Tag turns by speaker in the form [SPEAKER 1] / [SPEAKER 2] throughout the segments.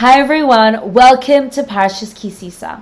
[SPEAKER 1] Hi everyone, welcome to Parshas Kisisa.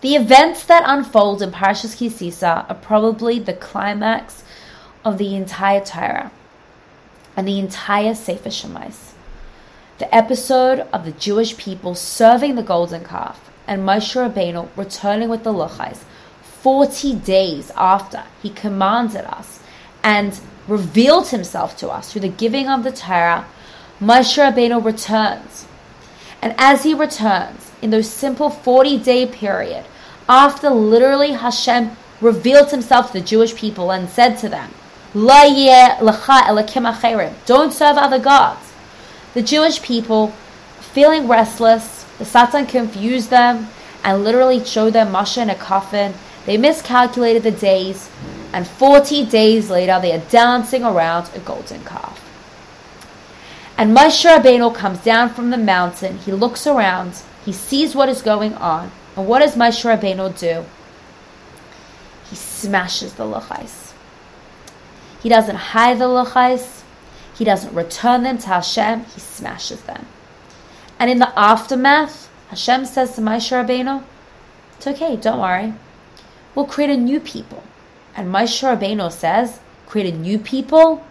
[SPEAKER 1] The events that unfold in Parshas Kisisa are probably the climax of the entire Torah and the entire Sefer Shemais. The episode of the Jewish people serving the golden calf and Moshe Rabbeinu returning with the luchais 40 days after he commanded us and revealed himself to us through the giving of the Torah, Moshe Rabbeinu returns. And as he returns, in those simple 40 day period, after literally Hashem revealed himself to the Jewish people and said to them, Don't serve other gods. The Jewish people, feeling restless, the Satan confused them and literally showed them Moshe in a coffin. They miscalculated the days, and 40 days later, they are dancing around a golden calf. And Moshe Rabbeinu comes down from the mountain. He looks around. He sees what is going on. And what does Moshe Rabbeinu do? He smashes the luchais. He doesn't hide the luchais. He doesn't return them to Hashem. He smashes them. And in the aftermath, Hashem says to Moshe Rabbeinu, "It's okay. Don't worry. We'll create a new people." And Moshe Rabbeinu says, "Create a new people."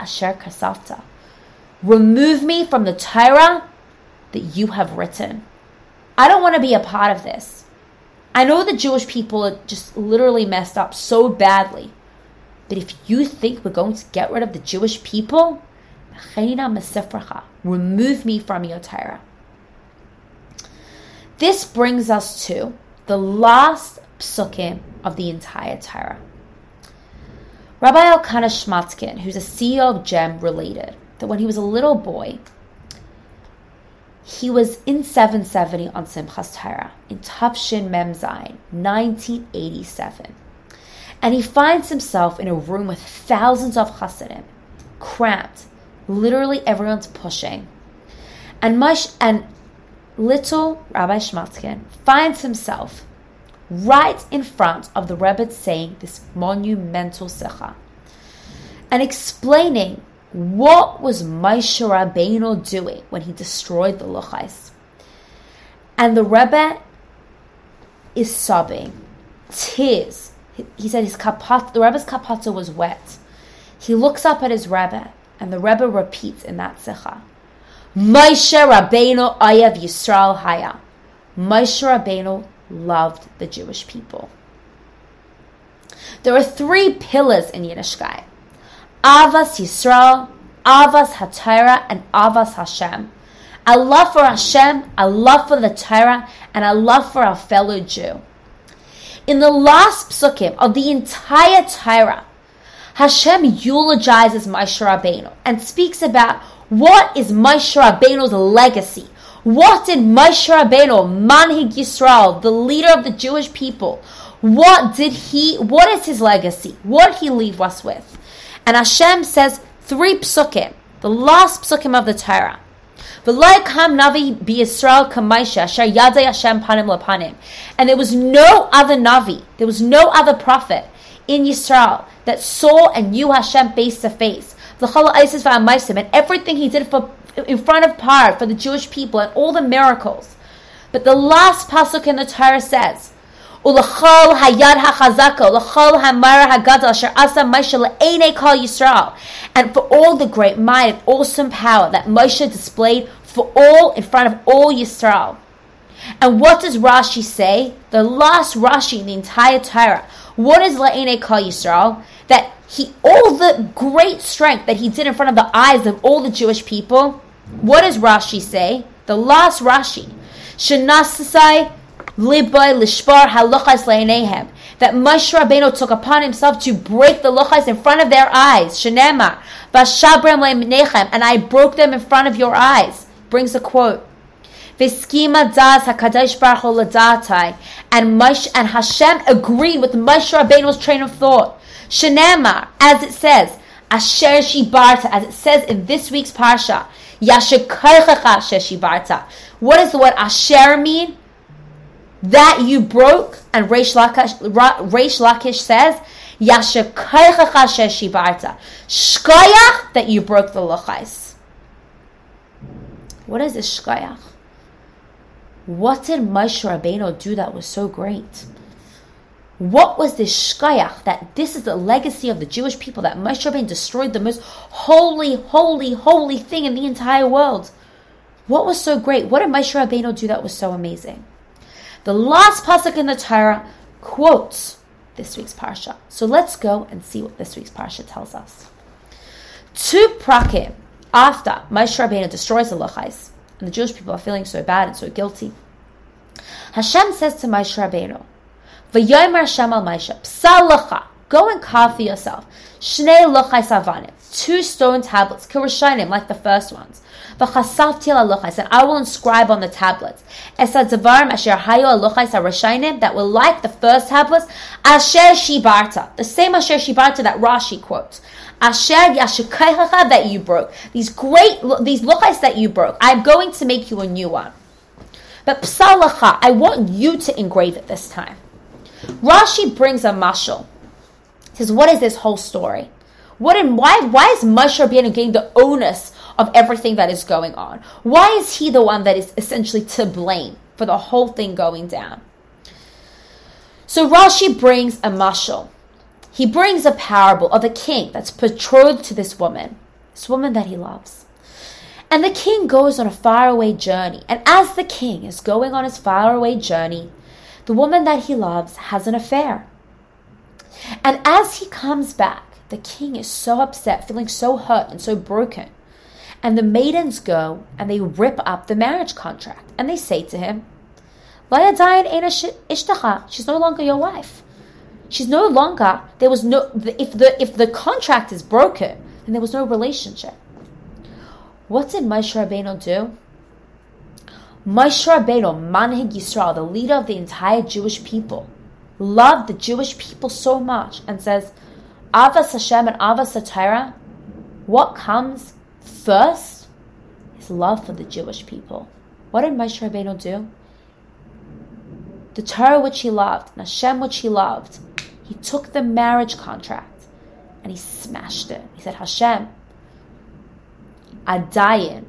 [SPEAKER 1] Asher kasafta. Remove me from the Torah that you have written. I don't want to be a part of this. I know the Jewish people are just literally messed up so badly. But if you think we're going to get rid of the Jewish people, remove me from your Torah. This brings us to the last psukim of the entire Torah. Rabbi Elkanah Shmotkin, who's a CEO of JEM, related that when he was a little boy, he was in 770 on Simchas Torah in Tafshin Memzain, 1987. And he finds himself in a room with thousands of Hasidim, cramped. Literally everyone's pushing. And Mush and little Rabbi Shmotkin finds himself right in front of the Rebbe saying this monumental sikha and explaining what was Moshe Rabbeinu doing when he destroyed the Luchais. And the Rebbe is sobbing, tears. He said his kapat, the Rebbe's kapata was wet. He looks up at his Rebbe, and the Rebbe repeats in that sikha, Moshe Rabbeinu Ayav Yisrael Haya. Moshe Rabbeinu loved the Jewish people. There are three pillars in Yiddishkeit. Avas Yisrael, Avas HaTorah, and Avas Hashem. A love for Hashem, a love for the Torah, and a love for our fellow Jew. In the last psukim of the entire Torah, Hashem eulogizes Moshe Rabbeinu and speaks about what is Moshe Rabbeinu's legacy, what did Moshe Rabbeinu, Manhig Yisrael, the leader of the Jewish people, what did he, what is his legacy? What did he leave us with? And Hashem says three psukim, the last psukim of the Torah. And there was no other Navi, there was no other prophet in Yisrael that saw and knew Hashem face to face. And everything he did for in front of Par for the Jewish people and all the miracles. But the last pasuk in the Torah says, Ulachol hayad hachazaka, ulachol hamar hagadol, asher asa Moshe le'enei kol Yisrael. And for all the great might and awesome power that Moshe displayed for all, in front of all Yisrael. And what does Rashi say? The last Rashi in the entire Torah. What is le'enei kol Yisrael? That he all the great strength that he did in front of the eyes of all the Jewish people. What does Rashi say? The last Rashi, Shenasasai liboy lishbar halachas le'enehem. That Moshe Rabbeinu took upon himself to break the luchas in front of their eyes. Shenema vashabrem le'menechem, and I broke them in front of your eyes. Brings a quote. V'skima das hakadosh baruch and Moshe and Hashem agreed with Moshe Rabbeinu's train of thought. Shenema, as it says, Asher Shibarta, as it says in this week's Parsha, Yashikarchacha Shibarta. What does the word Asher mean? That you broke, and Reish Lakish, says, Yashikarchacha Shibarta. Shkoyach, that you broke the lochais. What is this shkayach? What did Moshe Rabbeinu do that was so great? What was this shkayach that this is the legacy of the Jewish people that Moshe Rabbeinu destroyed the most holy, holy, holy thing in the entire world? What was so great? What did Moshe Rabbeinu do that was so amazing? The last pasuk in the Torah quotes this week's parsha. So let's go and see what this week's parsha tells us. Two prakim after Moshe Rabbeinu destroys the Luchais, and the Jewish people are feeling so bad and so guilty. Hashem says to Moshe Rabbeinu, "V'yomer Hashem al Moshe, psalacha, go and carve for yourself shnei luchais avanim, two stone tablets, kirushanim, like the first ones." V'chasavti aluchais, and I will inscribe on the tablets. Esadzavarim asher hayo aluchais arashainim, that will like the first tablets, asher shibarta, the same asher shibarta that Rashi quotes. Asher yashikaichacha that you broke. These great, these luchais that you broke. I'm going to make you a new one. But psalacha, I want you to engrave it this time. Rashi brings a mashal. Says, what is this whole story? What and why? Why is Moshe Rabbeinu getting the onus of everything that is going on? Why is he the one that is essentially to blame for the whole thing going down? So Rashi brings a mashal. He brings a parable of a king that's betrothed to this woman, this woman that he loves. And the king goes on a faraway journey. And as the king is going on his faraway journey, the woman that he loves has an affair. And as he comes back, the king is so upset, feeling so hurt and so broken. And the maidens go and they rip up the marriage contract and they say to him, She's no longer your wife. She's no longer there was no if the if the contract is broken, then there was no relationship. What did Moshe Rabbeinu do? Moshe Rabbeinu, Manhig Yisrael, the leader of the entire Jewish people, loved the Jewish people so much and says, Avas Hashem and Avas Torah, what comes first is love for the Jewish people. What did Moshe Rabbeinu do? The Torah which he loved, and Hashem which he loved, he took the marriage contract and he smashed it. He said, Hashem, Adayin,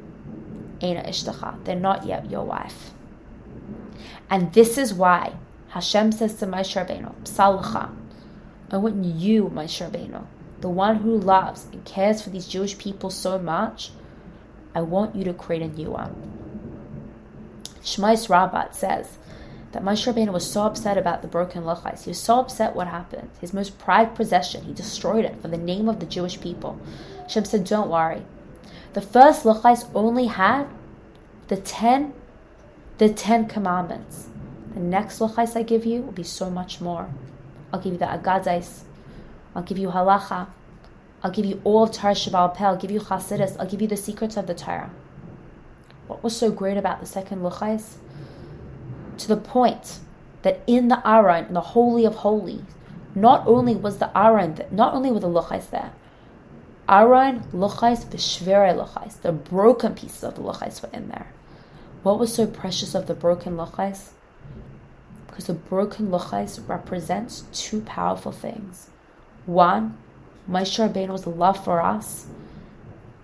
[SPEAKER 1] Ishtacha, they're not yet your wife. And this is why Hashem says to Moshe Rabbeinu, Psalacha, I want you, Moshe Rabbeinu, the one who loves and cares for these Jewish people so much, I want you to create a new one. Shmais Rabbah says that Moshe Rabbeinu was so upset about the broken luchais. He was so upset what happened. His most prized possession, he destroyed it for the name of the Jewish people. Hashem said, don't worry. The first luchais only had the ten, the ten commandments. The next luchais I give you will be so much more. I'll give you the agadais. I'll give you halacha. I'll give you all of Torah Shabbat. I'll give you Chasidus. I'll give you the secrets of the Torah. What was so great about the second Luchais? To the point that in the Aron, in the Holy of Holies, not only was the Aron, not only were the Luchais there, Aron, Luchais, Bishvere Luchais, the broken pieces of the Luchais were in there. What was so precious of the broken Luchais? Because the broken Luchais represents two powerful things. One, Moshe Rabbeinu's love for us,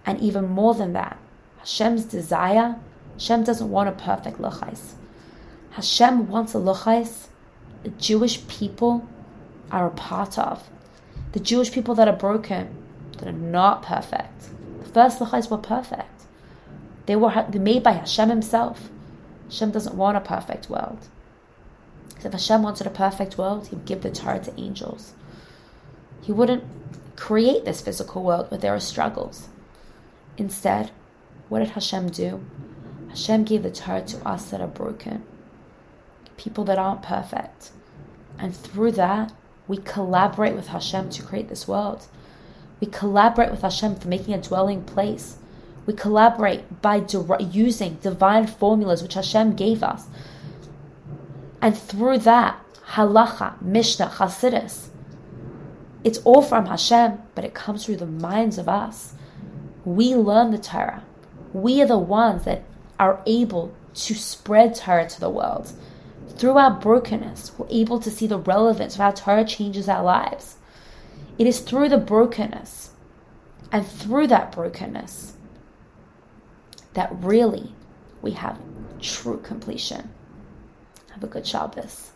[SPEAKER 1] and even more than that, Hashem's desire. Hashem doesn't want a perfect luchais. Hashem wants a luchais the Jewish people are a part of. The Jewish people that are broken, that are not perfect. The first luchais were perfect. They were made by Hashem Himself. Hashem doesn't want a perfect world. Because If Hashem wanted a perfect world, He would give the Torah to angels. He wouldn't create this physical world where there are struggles. Instead, what did Hashem do? Hashem gave the Torah to us that are broken, people that aren't perfect. And through that, we collaborate with Hashem to create this world. We collaborate with Hashem for making a dwelling place. We collaborate by di- using divine formulas which Hashem gave us. And through that, halacha, mishnah, chasidus, it's all from Hashem, but it comes through the minds of us. We learn the Torah. We are the ones that are able to spread Torah to the world. Through our brokenness, we're able to see the relevance of how Torah changes our lives. It is through the brokenness and through that brokenness that really we have true completion. Have a good Shabbos.